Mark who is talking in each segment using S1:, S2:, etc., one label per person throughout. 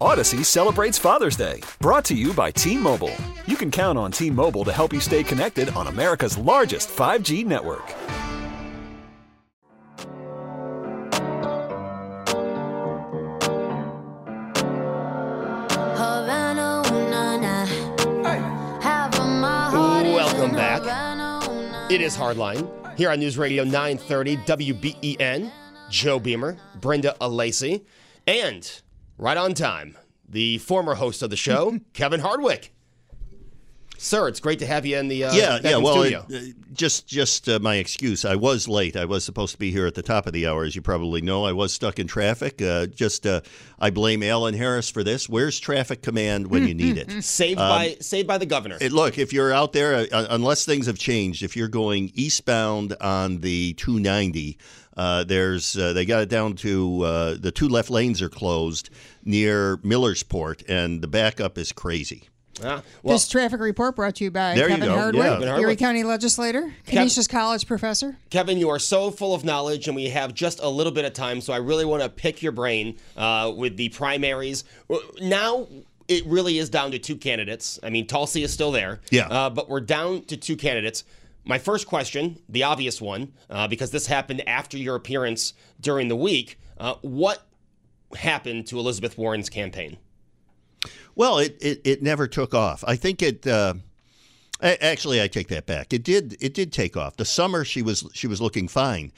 S1: Odyssey celebrates Father's Day, brought to you by T Mobile. You can count on T Mobile to help you stay connected on America's largest 5G network.
S2: Welcome back. It is Hardline here on News Radio 930 WBEN. Joe Beamer, Brenda Alacy, and right on time, the former host of the show, Kevin Hardwick. Sir, it's great to have you in the uh,
S3: yeah, yeah. Well, it,
S2: studio.
S3: uh, just just uh, my excuse. I was late. I was supposed to be here at the top of the hour, as you probably know. I was stuck in traffic. Uh, just uh, I blame Alan Harris for this. Where's traffic command when you need it?
S2: saved by saved by the governor.
S3: It- look, if you're out there, uh, unless things have changed, if you're going eastbound on the 290, uh, there's uh, they got it down to uh, the two left lanes are closed near Millersport, and the backup is crazy.
S2: Ah, well,
S4: this traffic report brought to you by
S3: There you
S4: Kevin
S3: go.
S4: Hardwick,
S3: Yeah.
S2: Kevin
S4: Erie
S2: Hardwick.
S4: County legislator, Canisius College professor.
S2: Kevin, you are so full of knowledge, and we have just a little bit of time, so I really want to pick your brain uh, with the primaries. Now, it really is down to two candidates. I mean, Tulsi is still there.
S3: Yeah.
S2: Uh, but we're down to two candidates. My first question, the obvious one, uh, because this happened after your appearance during the week, uh, what happened to Elizabeth Warren's campaign?
S3: Well, it, it, it never took off. I think it. Uh, actually, I take that back. It did. It did take off. The summer she was she was looking fine.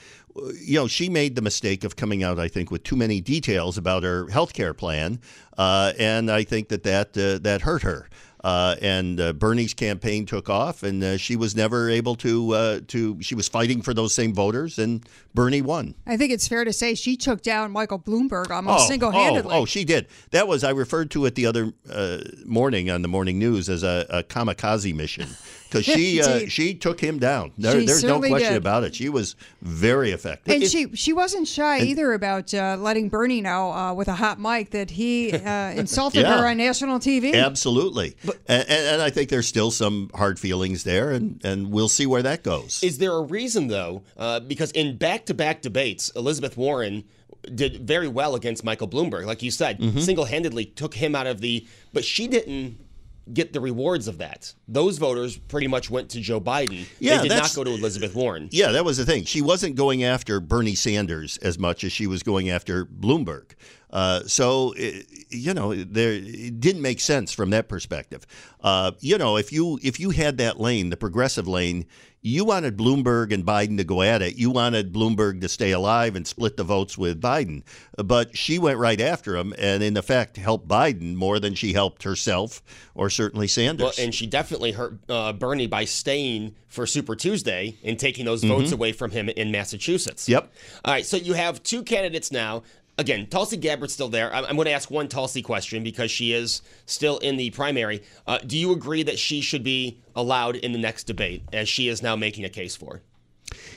S3: You know, she made the mistake of coming out. I think with too many details about her health care plan, uh, and I think that that uh, that hurt her. Uh, and uh, Bernie's campaign took off, and uh, she was never able to uh, to. She was fighting for those same voters, and Bernie won.
S4: I think it's fair to say she took down Michael Bloomberg almost single-handedly.
S3: Oh, oh, she did. That was I referred to it the other uh, morning on the morning news as a, a kamikaze mission because she uh, she took him down. There,
S4: She
S3: there's no question
S4: did.
S3: about it. She was very effective.
S4: And she she wasn't shy either about uh, letting Bernie know uh, with a hot mic that he uh, insulted
S3: Yeah.
S4: her on national TV.
S3: Absolutely, and, and, and I think there's still some hard feelings there, and, and we'll see where that goes.
S2: Is there a reason, though? Uh, because in back to back debates, Elizabeth Warren did very well against Michael Bloomberg. Like you said,
S3: Mm-hmm.
S2: single handedly took him out of the. But she didn't get the rewards of that. Those voters pretty much went to Joe Biden.
S3: Yeah,
S2: they did not go to Elizabeth Warren.
S3: Yeah, that was the thing. She wasn't going after Bernie Sanders as much as she was going after Bloomberg. Uh, so, it, you know, there it didn't make sense from that perspective. Uh, you know, if you if you had that lane, the progressive lane, you wanted Bloomberg and Biden to go at it. You wanted Bloomberg to stay alive and split the votes with Biden. But she went right after him, and in effect, helped Biden more than she helped herself or certainly Sanders.
S2: Well, and she definitely hurt uh, Bernie by staying for Super Tuesday and taking those votes away from him in Massachusetts.
S3: Mm-hmm. Yep.
S2: All right, so you have two candidates now. Again, Tulsi Gabbard's still there. I'm, I'm going to ask one Tulsi question because she is still in the primary. Uh, do you agree that she should be allowed in the next debate, as she is now making a case for?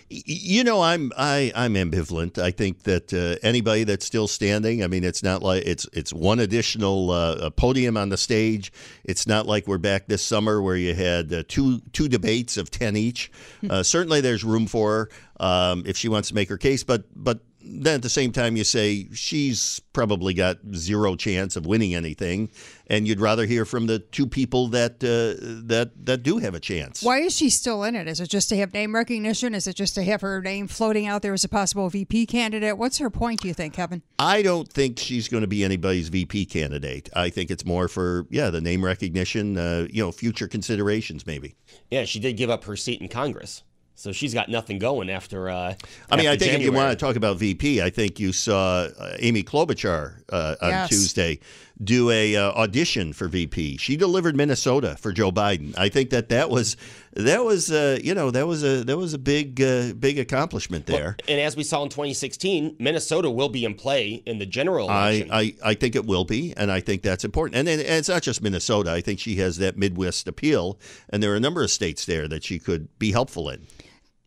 S3: You know, I'm I, I'm ambivalent. I think that uh, anybody that's still standing, I mean, it's not like it's it's one additional uh, podium on the stage. It's not like we're back this summer where you had uh, two two debates of ten each. Uh, certainly, there's room for her um, if she wants to make her case, but but then at the same time, you say she's probably got zero chance of winning anything, and you'd rather hear from the two people that uh, that that do have a chance.
S4: Why is she still in it? Is it just to have name recognition? Is it just to have her name floating out there as a possible VP candidate? What's her point, do you think, Kevin?
S3: I don't think she's going to be anybody's VP candidate. I think it's more for yeah the name recognition, uh, you know, future considerations maybe.
S2: Yeah, she did give up her seat in Congress. So she's got nothing going after. Uh,
S3: I mean, I
S2: after
S3: think if you want to talk about VP, I think you saw uh, Amy Klobuchar uh, on
S4: Yes.
S3: Tuesday do a uh, audition for VP. She delivered Minnesota for Joe Biden. I think that that was that was uh, you know that was a that was a big uh, big accomplishment there.
S2: And as we saw in 2016, Minnesota will be in play in the general election.
S3: I, I, I think it will be, and I think that's important. And, and, and it's not just Minnesota. I think she has that Midwest appeal, and there are a number of states there that she could be helpful in.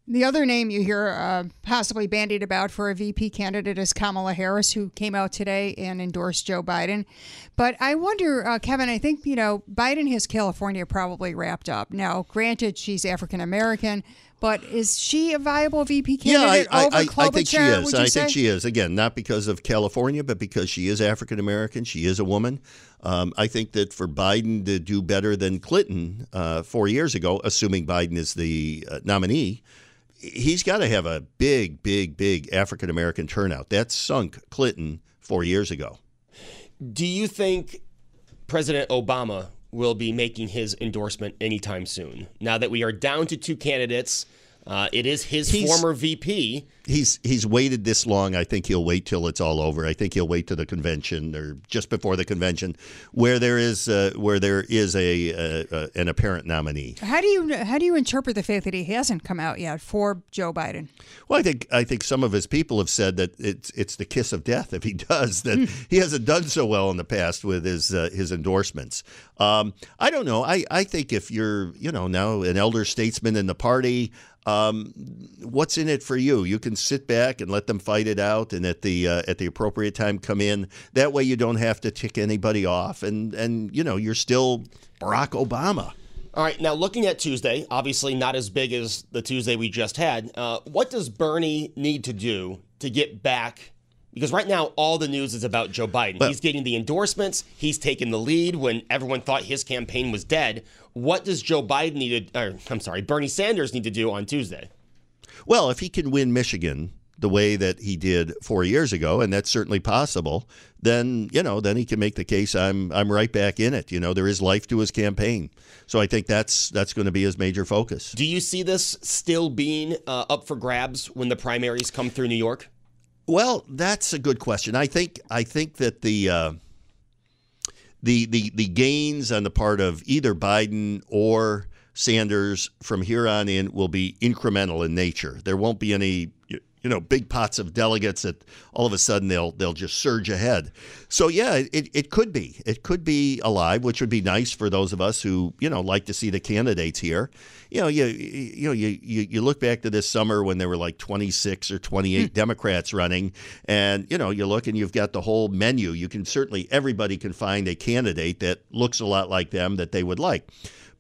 S4: The other name you hear uh, possibly bandied about for a VP candidate is Kamala Harris, who came out today and endorsed Joe Biden. But I wonder, uh, Kevin, I think, you know, Biden has California probably wrapped up. Now, granted, she's African American, but is she a viable VP candidate
S3: yeah, I,
S4: over
S3: I, I,
S4: Klobuchar,
S3: I think she is. I
S4: say?
S3: think she is. Again, not because of California, but because she is African American. She is a woman. Um, I think that for Biden to do better than Clinton uh, four years ago, assuming Biden is the uh, nominee, he's got to have a big, big, big African American turnout. That sunk Clinton four years ago.
S2: Do you think President Obama will be making his endorsement anytime soon? Now that we are down to two candidates, uh, it is his
S3: He's-
S2: former VP.
S3: He's he's waited this long. I think he'll wait till it's all over. I think he'll wait to the convention or just before the convention, where there is uh, where there is a, uh, uh, an apparent nominee.
S4: How do you how do you interpret the fact that he hasn't come out yet for Joe Biden?
S3: Well, I think I think some of his people have said that it's it's the kiss of death if he does that he hasn't done so well in the past with his uh, his endorsements. Um, I don't know. I, I think if you're you know now an elder statesman in the party, um, what's in it for you? You can sit back and let them fight it out, and at the uh, at the appropriate time come in. That way, you don't have to tick anybody off, and and you know you're still Barack Obama.
S2: All right, now looking at Tuesday, obviously not as big as the Tuesday we just had. Uh, what does Bernie need to do to get back? Because right now, all the news is about Joe Biden.
S3: But-
S2: he's getting the endorsements. He's taking the lead when everyone thought his campaign was dead. What does Joe Biden need to, or I'm sorry, Bernie Sanders need to do on Tuesday?
S3: Well, if he can win Michigan the way that he did four years ago, and that's certainly possible, then you know, then he can make the case. I'm I'm right back in it. You know, there is life to his campaign, so I think that's that's going to be his major focus.
S2: Do you see this still being uh, up for grabs when the primaries come through New York?
S3: Well, that's a good question. I think I think that the uh, the the the gains on the part of either Biden or Sanders from here on in will be incremental in nature. There won't be any you know big pots of delegates that all of a sudden they'll they'll just surge ahead. So yeah, it, it could be it could be alive, which would be nice for those of us who you know like to see the candidates here. You know, you you know you you, you look back to this summer when there were like 26 or 28 hmm. Democrats running, and you know you look and you've got the whole menu. You can certainly everybody can find a candidate that looks a lot like them that they would like.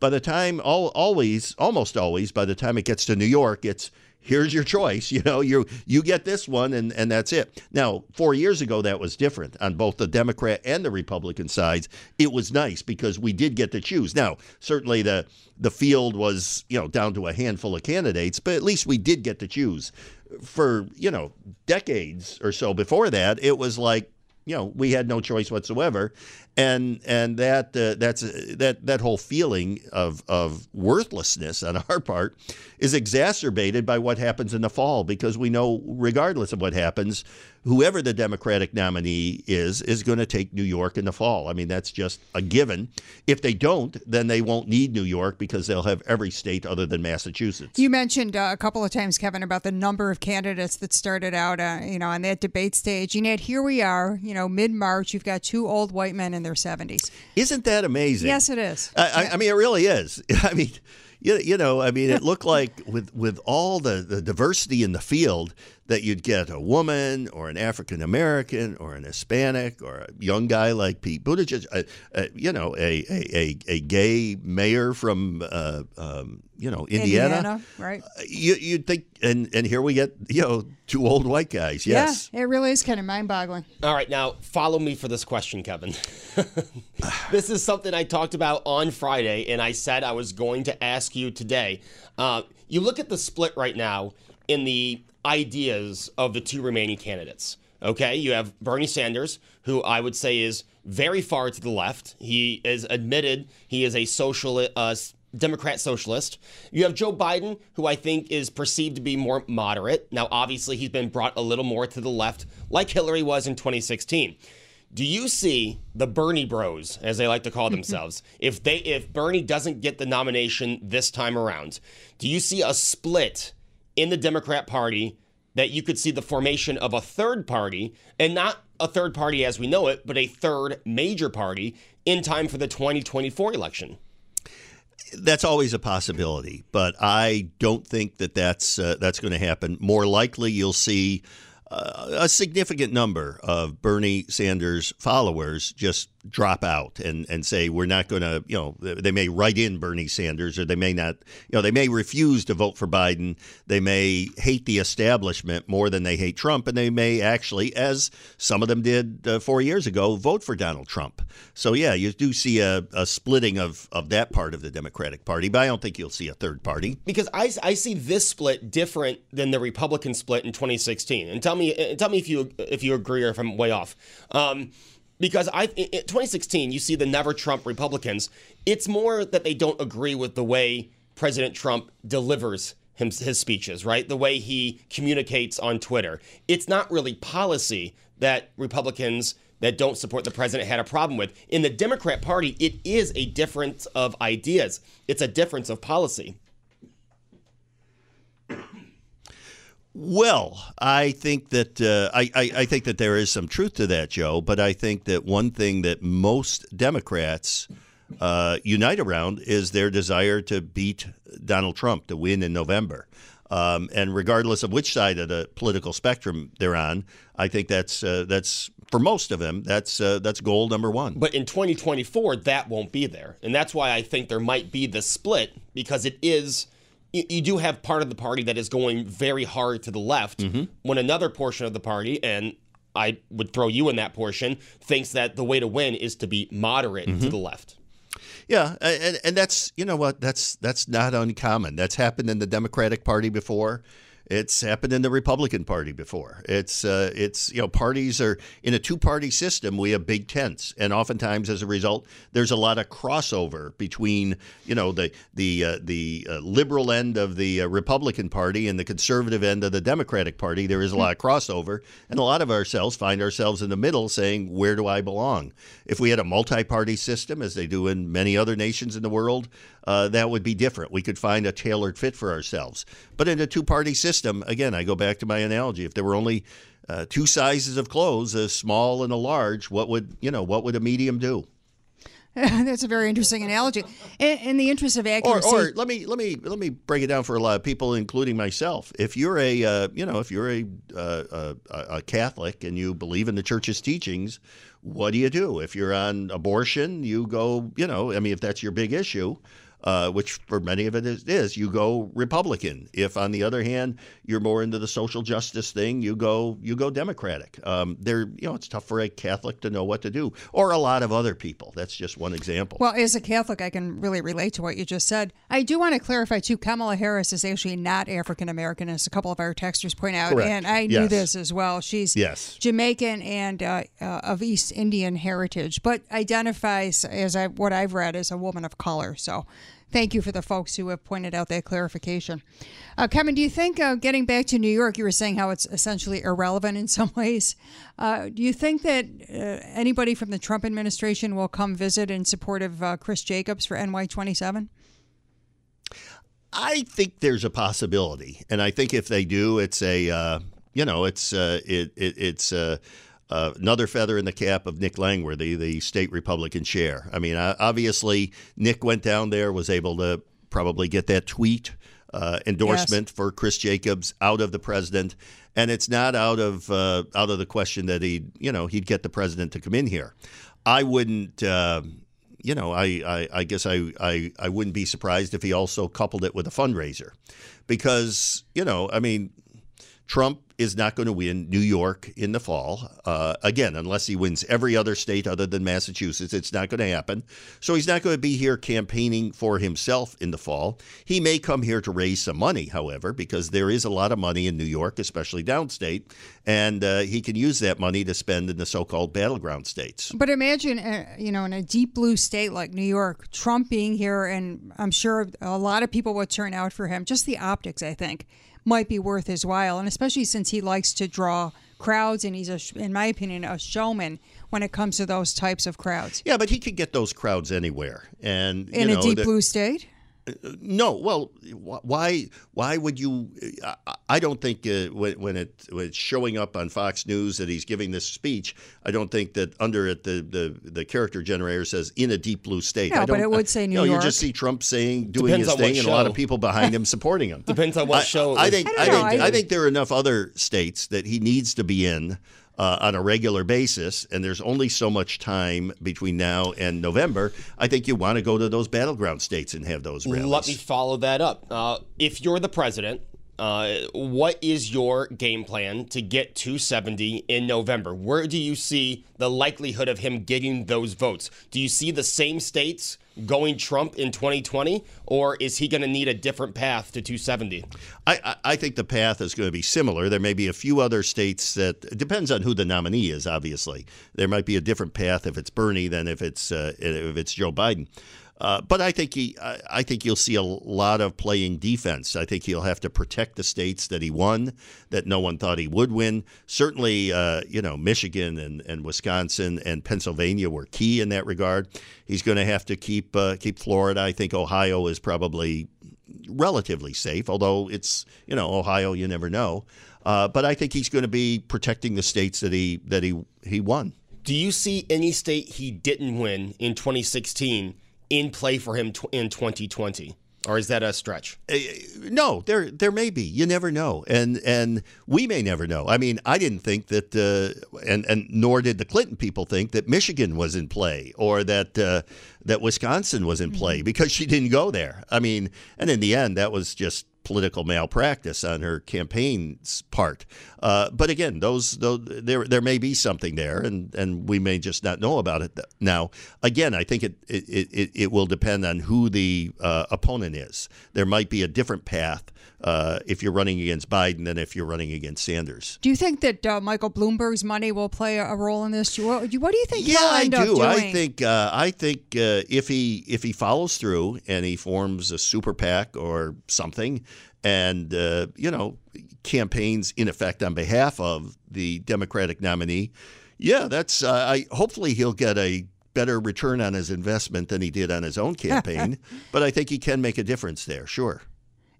S3: By the time, al always, almost always, by the time it gets to New York, it's here's your choice. You know, you you get this one, and and that's it. Now, four years ago, that was different on both the Democrat and the Republican sides. It was nice because we did get to choose. Now, certainly the the field was you know down to a handful of candidates, but at least we did get to choose. For you know decades or so before that, it was like you know we had no choice whatsoever. And and that uh, that's uh, that that whole feeling of of worthlessness on our part is exacerbated by what happens in the fall because we know regardless of what happens whoever the democratic nominee is is going to take New York in the fall i mean that's just a given if they don't then they won't need New York because they'll have every state other than Massachusetts
S4: You mentioned uh, a couple of times, Kevin, about the number of candidates that started out, uh, you know, on that debate stage. And yet here we are, you know, mid March. You've got two old white men in their seventies.
S3: isn't that amazing
S4: Yes, it is.
S3: I, I, I mean, it really is. I mean, you, you know, I mean, it looked like with with all the, the diversity in the field that you'd get a woman or an African American or an Hispanic or a young guy like Pete Buttigieg, uh, uh, you know, a, a, a, a gay mayor from, uh, um, you know, Indiana.
S4: right?
S3: You, you'd think, and, and here we get, you know, two old white guys. Yes.
S4: Yeah, it really is kind of mind-boggling.
S2: All right, now follow me for this question, Kevin. this is something I talked about on Friday, and I said I was going to ask you today. Uh, you look at the split right now in the ideas of the two remaining candidates. Okay, you have Bernie Sanders, who I would say is very far to the left. He is admitted he is a social uh, Democrat socialist. You have Joe Biden, who I think is perceived to be more moderate. Now, obviously, he's been brought a little more to the left, like Hillary was in 2016. Do you see the Bernie Bros, as they like to call themselves, if they if Bernie doesn't get the nomination this time around, do you see a split in the Democrat Party that you could see the formation of a third party and not a third party as we know it, but a third major party in time for the 2024 election?
S3: That's always a possibility, but I don't think that that's uh, that's going to happen. More likely, you'll see uh, a significant number of Bernie Sanders followers just drop out and, and say we're not going to you know they may write in Bernie Sanders or they may not you know they may refuse to vote for Biden. They may hate the establishment more than they hate Trump and they may actually as some of them did uh, 4 years ago vote for Donald Trump. So yeah you do see a, a splitting of of that part of the Democratic Party but I don't think you'll see a third party.
S2: Because I, I see this split different than the Republican split in 2016 and tell me tell me if you if you agree or if I'm way off. Um, because I in 2016 you see the never Trump Republicans. It's more that they don't agree with the way President Trump delivers him, his speeches, right? The way he communicates on Twitter. It's not really policy that Republicans that don't support the president had a problem with. In the Democrat Party, it is a difference of ideas. It's a difference of policy.
S3: Well, I think that uh, I, I, I, think that there is some truth to that, Joe. But I think that one thing that most Democrats uh, unite around is their desire to beat Donald Trump to win in November. Um, and regardless of which side of the political spectrum they're on, I think that's uh, that's for most of them that's uh, that's goal number one.
S2: But in 2024, that won't be there, and that's why I think there might be the split because it is you, do have part of the party that is going very hard to the left mm-hmm. when another portion of the party and I would throw you in that portion thinks that the way to win is to be moderate mm-hmm. to the left.
S3: Yeah, and, and that's you know what that's that's not uncommon. That's happened in the Democratic Party before. It's happened in the Republican Party before. It's uh, it's you know parties are in a two party system. We have big tents, and oftentimes as a result, there's a lot of crossover between you know the the uh, the uh, liberal end of the uh, Republican Party and the conservative end of the Democratic Party. There is a lot of crossover, and a lot of ourselves find ourselves in the middle, saying, "Where do I belong?" If we had a multi party system, as they do in many other nations in the world, uh, that would be different. We could find a tailored fit for ourselves. But in a two party system, again, I go back to my analogy. If there were only uh, two sizes of clothes, a small and a large, what would you know? What would a medium do?
S4: That's a very interesting analogy. In, in the interest of accuracy,
S3: or, or, let me let me let me break it down for a lot of people, including myself. If you're a uh, you know if you're a, uh, a, a Catholic and you believe in the Church's teachings, what do you do? If you're on abortion, you go you know I mean if that's your big issue, uh, which for many of it is, is, you go Republican. If, on the other hand, you're more into the social justice thing, you go you go Democratic. Um, there, you know, it's tough for a Catholic to know what to do, or a lot of other people. That's just one example.
S4: Well, as a Catholic, I can really relate to what you just said. I do want to clarify too. Kamala Harris is actually not African American, as a couple of our texters point out,
S3: Correct.
S4: and I knew this as well. She's
S3: yes.
S4: Jamaican and uh, uh, of East Indian heritage, but identifies as I, what I've read as a woman of color. So Thank you for the folks who have pointed out that clarification. Uh, Kevin, do you think, uh, getting back to New York, you were saying how it's essentially irrelevant in some ways. Uh, do you think that uh, anybody from the Trump administration will come visit in support of uh, Chris Jacobs for NY27?
S3: I think there's a possibility, and I think if they do, it's a uh, you know it's it, it, it's uh, another feather in the cap of Nick Langworthy, the state Republican chair. I mean, obviously, Nick went down there, was able to probably get that tweet uh, endorsement yes. for Chris Jacobs out of the president, and it's not out of uh, out of the question that he, you know, he'd get the president to come in here. I wouldn't. Uh, you know, I, I, I guess I, I, I wouldn't be surprised if he also coupled it with a fundraiser because, you know, I mean, Trump is not going to win New York in the fall. Uh, again, unless he wins every other state other than Massachusetts, it's not going to happen. So he's not going to be here campaigning for himself in the fall. He may come here to raise some money, however, because there is a lot of money in New York, especially downstate, and uh, he can use that money to spend in the so-called battleground states.
S4: But imagine, uh, you know, in a deep blue state like New York, Trump being here, and I'm sure a lot of people would turn out for him. Just the optics, I think might be worth his while. And especially since he likes to draw crowds and he's, a, in my opinion, a showman when it comes to those types of crowds.
S3: Yeah, but he could get those crowds anywhere, and
S4: In a
S3: know,
S4: deep
S3: the-
S4: blue state?
S3: No, well, wh- why? Why would you? I- I don't think uh, when, when it when it's showing up on Fox News that he's giving this speech. I don't think that under it the the, the character generator says in a deep blue state.
S4: No,
S3: I
S4: but
S3: don't-
S4: it would say New
S3: no, You
S4: York.
S3: just see Trump saying doing
S2: Depends
S3: his thing, and a lot of people behind him supporting him.
S2: Depends on what
S3: I,
S2: show.
S3: I think
S4: I
S3: I, think
S4: I-
S3: I think there are enough other states that he needs to be in. Uh, on a regular basis, and there's only so much time between now and November. I think you want to go to those battleground states and have those rallies.
S2: Let me follow that up. Uh, if you're the president, uh, what is your game plan to get 270 in November? Where do you see the likelihood of him getting those votes? Do you see the same states going Trump in 2020, or is he going to need a different path to 270?
S3: I, I think the path is going to be similar. There may be a few other states that depends on who the nominee is. Obviously, there might be a different path if it's Bernie than if it's uh, if it's Joe Biden. Uh, but I think he, I, I think you'll see a lot of playing defense. I think he'll have to protect the states that he won, that no one thought he would win. Certainly, uh, you know, Michigan and, and Wisconsin and Pennsylvania were key in that regard. He's going to have to keep uh, keep Florida. I think Ohio is probably relatively safe, although it's you know Ohio, you never know. Uh, but I think he's going to be protecting the states that he that he he won.
S2: Do you see any state he didn't win in 2016 in play for him tw- in 2020? Or is that a stretch?
S3: Uh, No, there there may be. You never know, and and we may never know. I mean, I didn't think that, uh, and and nor did the Clinton people think that Michigan was in play or that uh, that Wisconsin was in play because she didn't go there. I mean, and in the end, that was just political malpractice on her campaign's part. Uh, but again, those, those there there may be something there, and, and we may just not know about it now. Again, I think it it, it, it will depend on who the uh, opponent is. There might be a different path uh, if you're running against Biden than if you're running against Sanders.
S4: Do you think that uh, Michael Bloomberg's money will play a role in this? What, what do you think
S3: Yeah, I do. I think uh, I think uh, if he if he follows through and he forms a super PAC or something, and uh, you know campaigns in effect on behalf of the Democratic nominee, yeah, that's. Uh, I hopefully he'll get a better return on his investment than he did on his own campaign. but I think he can make a difference there. Sure.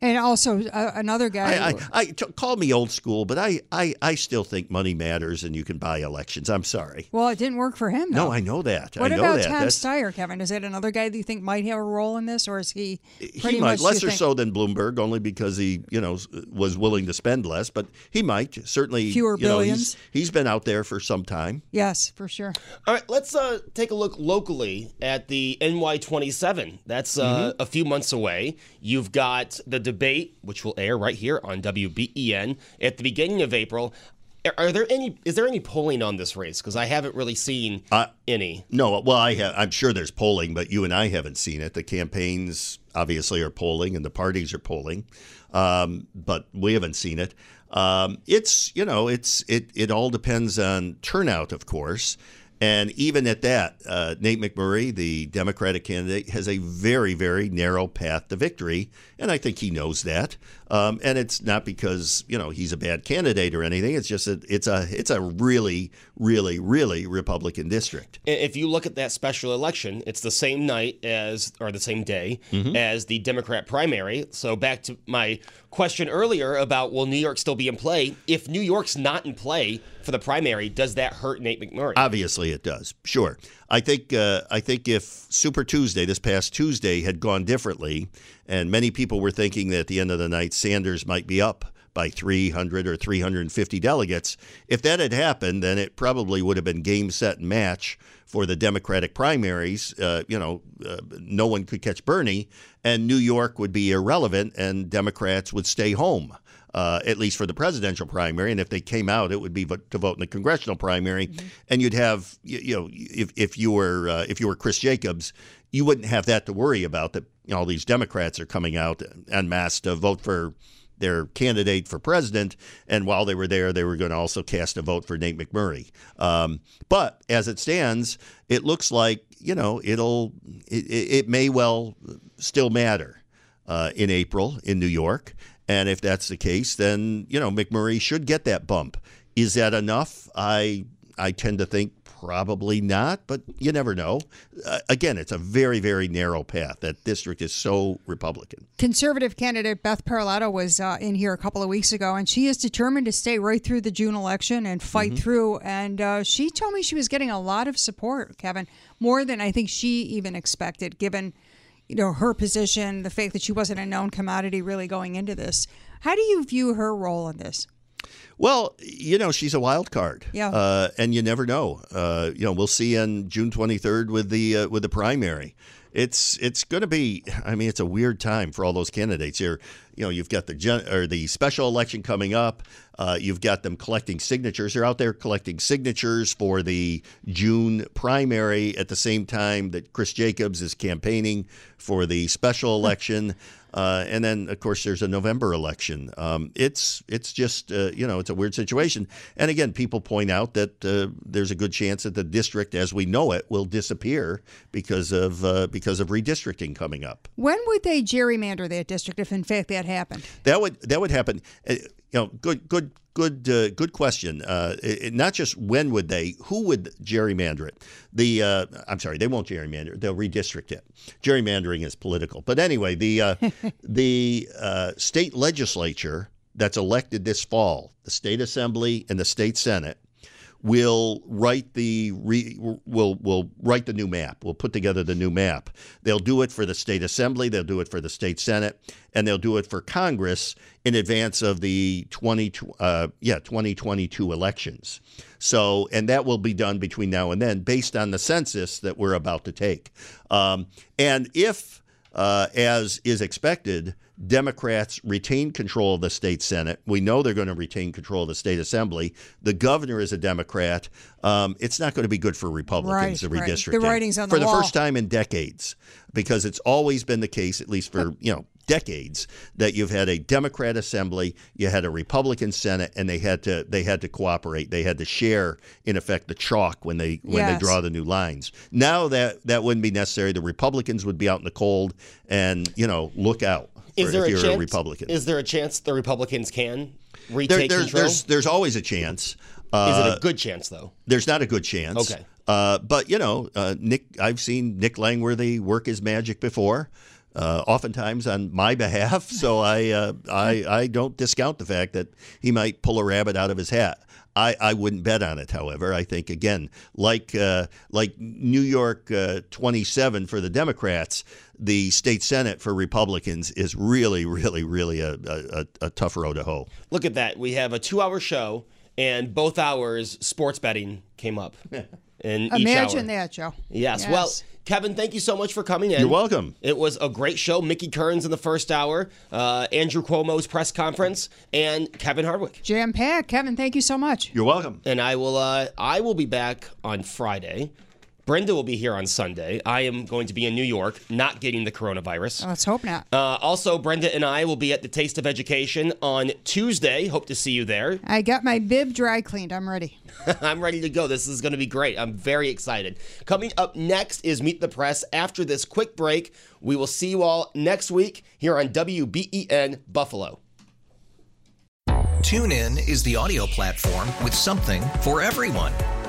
S4: And also uh, another guy.
S3: I, I, I t- call me old school, but I, I, I still think money matters and you can buy elections. I'm sorry.
S4: well, it didn't work for him.
S3: No. I know that.
S4: What
S3: I know
S4: about
S3: that.
S4: Tom
S3: That's-
S4: Steyer, Kevin? Is that another guy that you think might have a role in this, or is he pretty
S3: he might
S4: much do you
S3: less or
S4: think-
S3: so than Bloomberg, only because he, you know, was willing to spend less. But he might certainly
S4: Fewer
S3: you know, he's-
S4: billions?
S3: he's been out there for some time.
S4: Yes, for sure.
S2: All right, let's uh, take a look locally at the NY27. That's uh,
S3: Mm-hmm.
S2: a few months away. You've got the debate, which will air right here on WBEN at the beginning of April. Are- there any? Is there any polling on this race? Because I haven't really seen
S3: Uh,
S2: any.
S3: No, well, I have, I'm sure there's polling, but you and I haven't seen it. The campaigns obviously are polling, and the parties are polling, um, but we haven't seen it. Um, it's you know, it's it it all depends on turnout, of course. And even at that, uh, Nate McMurray, the Democratic candidate, has a very, very narrow path to victory, and I think he knows that. Um, and it's not because you know he's a bad candidate or anything. It's just that it's a it's a really, really, really Republican district.
S2: If you look at that special election, it's the same night as, or the same day
S3: Mm-hmm.
S2: as the Democrat primary. So back to my question earlier about will New York still be in play? If New York's not in play for the primary, does that hurt Nate McMurray?
S3: Obviously, it does. Sure. I think. Uh, I think if Super Tuesday, this past Tuesday, had gone differently, and many people were thinking that at the end of the night Sanders might be up by 300 or 350 delegates. If that had happened, then it probably would have been game, set, and match for the Democratic primaries. Uh, you know, uh, no one could catch Bernie, and New York would be irrelevant, and Democrats would stay home uh, at least for the presidential primary. And if they came out, it would be vo- to vote in the congressional primary. And you'd have, you, you know, if, if you were uh, if you were Chris Jacobs, you wouldn't have that to worry about. That know, all these Democrats are coming out en masse to vote for their candidate for president, and while they were there, they were going to also cast a vote for Nate McMurray. Um, but as it stands, it looks like you know it'll it, it it may well still matter uh, in April in New York. And if that's the case, then you know McMurray should get that bump. Is that enough? I I tend to think Probably not, but you never know. Uh, again, it's a very, very narrow path. That district is so Republican.
S4: Conservative candidate Beth Parlato was uh, in here a couple of weeks ago, and she is determined to stay right through the June election and fight
S3: Mm-hmm.
S4: through. And uh, she told me she was getting a lot of support, Kevin, more than I think she even expected, given you know her position, the fact that she wasn't a known commodity really going into this. How do you view her role in this?
S3: Well, you know, she's a wild card.
S4: Yeah.
S3: Uh, and you never know. Uh, you know, we'll see on June 23rd with the uh, with the primary. It's it's going to be. I mean, it's a weird time for all those candidates here. You know, you've got the gen, or the special election coming up. Uh, you've got them collecting signatures. They're out there collecting signatures for the June primary at the same time that Chris Jacobs is campaigning for the special election. Uh, and then, of course, there's a November election. Um, it's it's just uh, you know it's a weird situation. And again, people point out that uh, there's a good chance that the district, as we know it, will disappear because of uh, because of redistricting coming up.
S4: When would they gerrymander that district if, in fact, that happened?
S3: That would that would happen. Uh, you know, good good good uh, good question. Uh, it, not just when would they, who would gerrymander it? The uh, I'm sorry, they won't gerrymander. They'll redistrict it. Gerrymandering is political. But anyway, the uh, the uh, state legislature that's elected this fall, the state assembly and the state senate will write the re, will will write the new map. We'll put together the new map. They'll do it for the state assembly. They'll do it for the state senate, and they'll do it for Congress in advance of the twenty uh, yeah twenty twenty two elections. So, and that will be done between now and then, based on the census that we're about to take. Um, and if, uh, as is expected, Democrats retain control of the state Senate. We know they're going to retain control of the state assembly. The governor is a Democrat. Um, it's not going to be good for Republicans,
S4: Right,
S3: the
S4: right.
S3: redistricting.
S4: The writing's on
S3: for
S4: the
S3: the
S4: wall.
S3: first time in decades, because it's always been the case, at least for you know decades, that you've had a Democrat assembly, you had a Republican Senate, and they had to they had to cooperate. They had to share, in effect, the chalk when they when
S4: Yes.
S3: they draw the new lines. Now that that wouldn't be necessary. The Republicans would be out in the cold, and you know, look out
S2: Is there a chance?
S3: a Republican.
S2: Is there a chance the Republicans can
S3: There-
S2: retake
S3: there's,
S2: control?
S3: there's there's always a chance. Uh,
S2: is it a good chance though?
S3: There's not a good chance.
S2: Okay.
S3: Uh, but you know, uh, Nick, I've seen Nick Langworthy work his magic before, uh, oftentimes on my behalf. So I, uh, I, I don't discount the fact that he might pull a rabbit out of his hat. I, I wouldn't bet on it. However, I think again, like uh, like New York uh, 27 for the Democrats, the state senate for Republicans is really, really, really a, a, a, tough road to hoe.
S2: Look at that. We have a two-hour show, and both hours sports betting came up. In each
S4: Imagine
S2: hour.
S4: that, Joe.
S2: Yes. Well, Kevin, thank you so much for coming in.
S3: You're welcome.
S2: It was a great show. Mickey Kearns in the first hour, uh, Andrew Cuomo's press conference, and Kevin Hardwick.
S4: Jam packed. Kevin, thank you so much.
S3: You're welcome.
S2: And I will. Uh, I will be back on Friday. Brenda will be here on Sunday. I am going to be in New York, not getting the coronavirus.
S4: Let's hope not.
S2: Uh, also, Brenda and I will be at the Taste of Education on Tuesday. Hope to see you there.
S4: I got my bib dry cleaned. I'm ready.
S2: I'm ready to go. This is going to be great. I'm very excited. Coming up next is Meet the Press. After this quick break, we will see you all next week here on WBEN Buffalo.
S5: Tune in is the audio platform with something for everyone.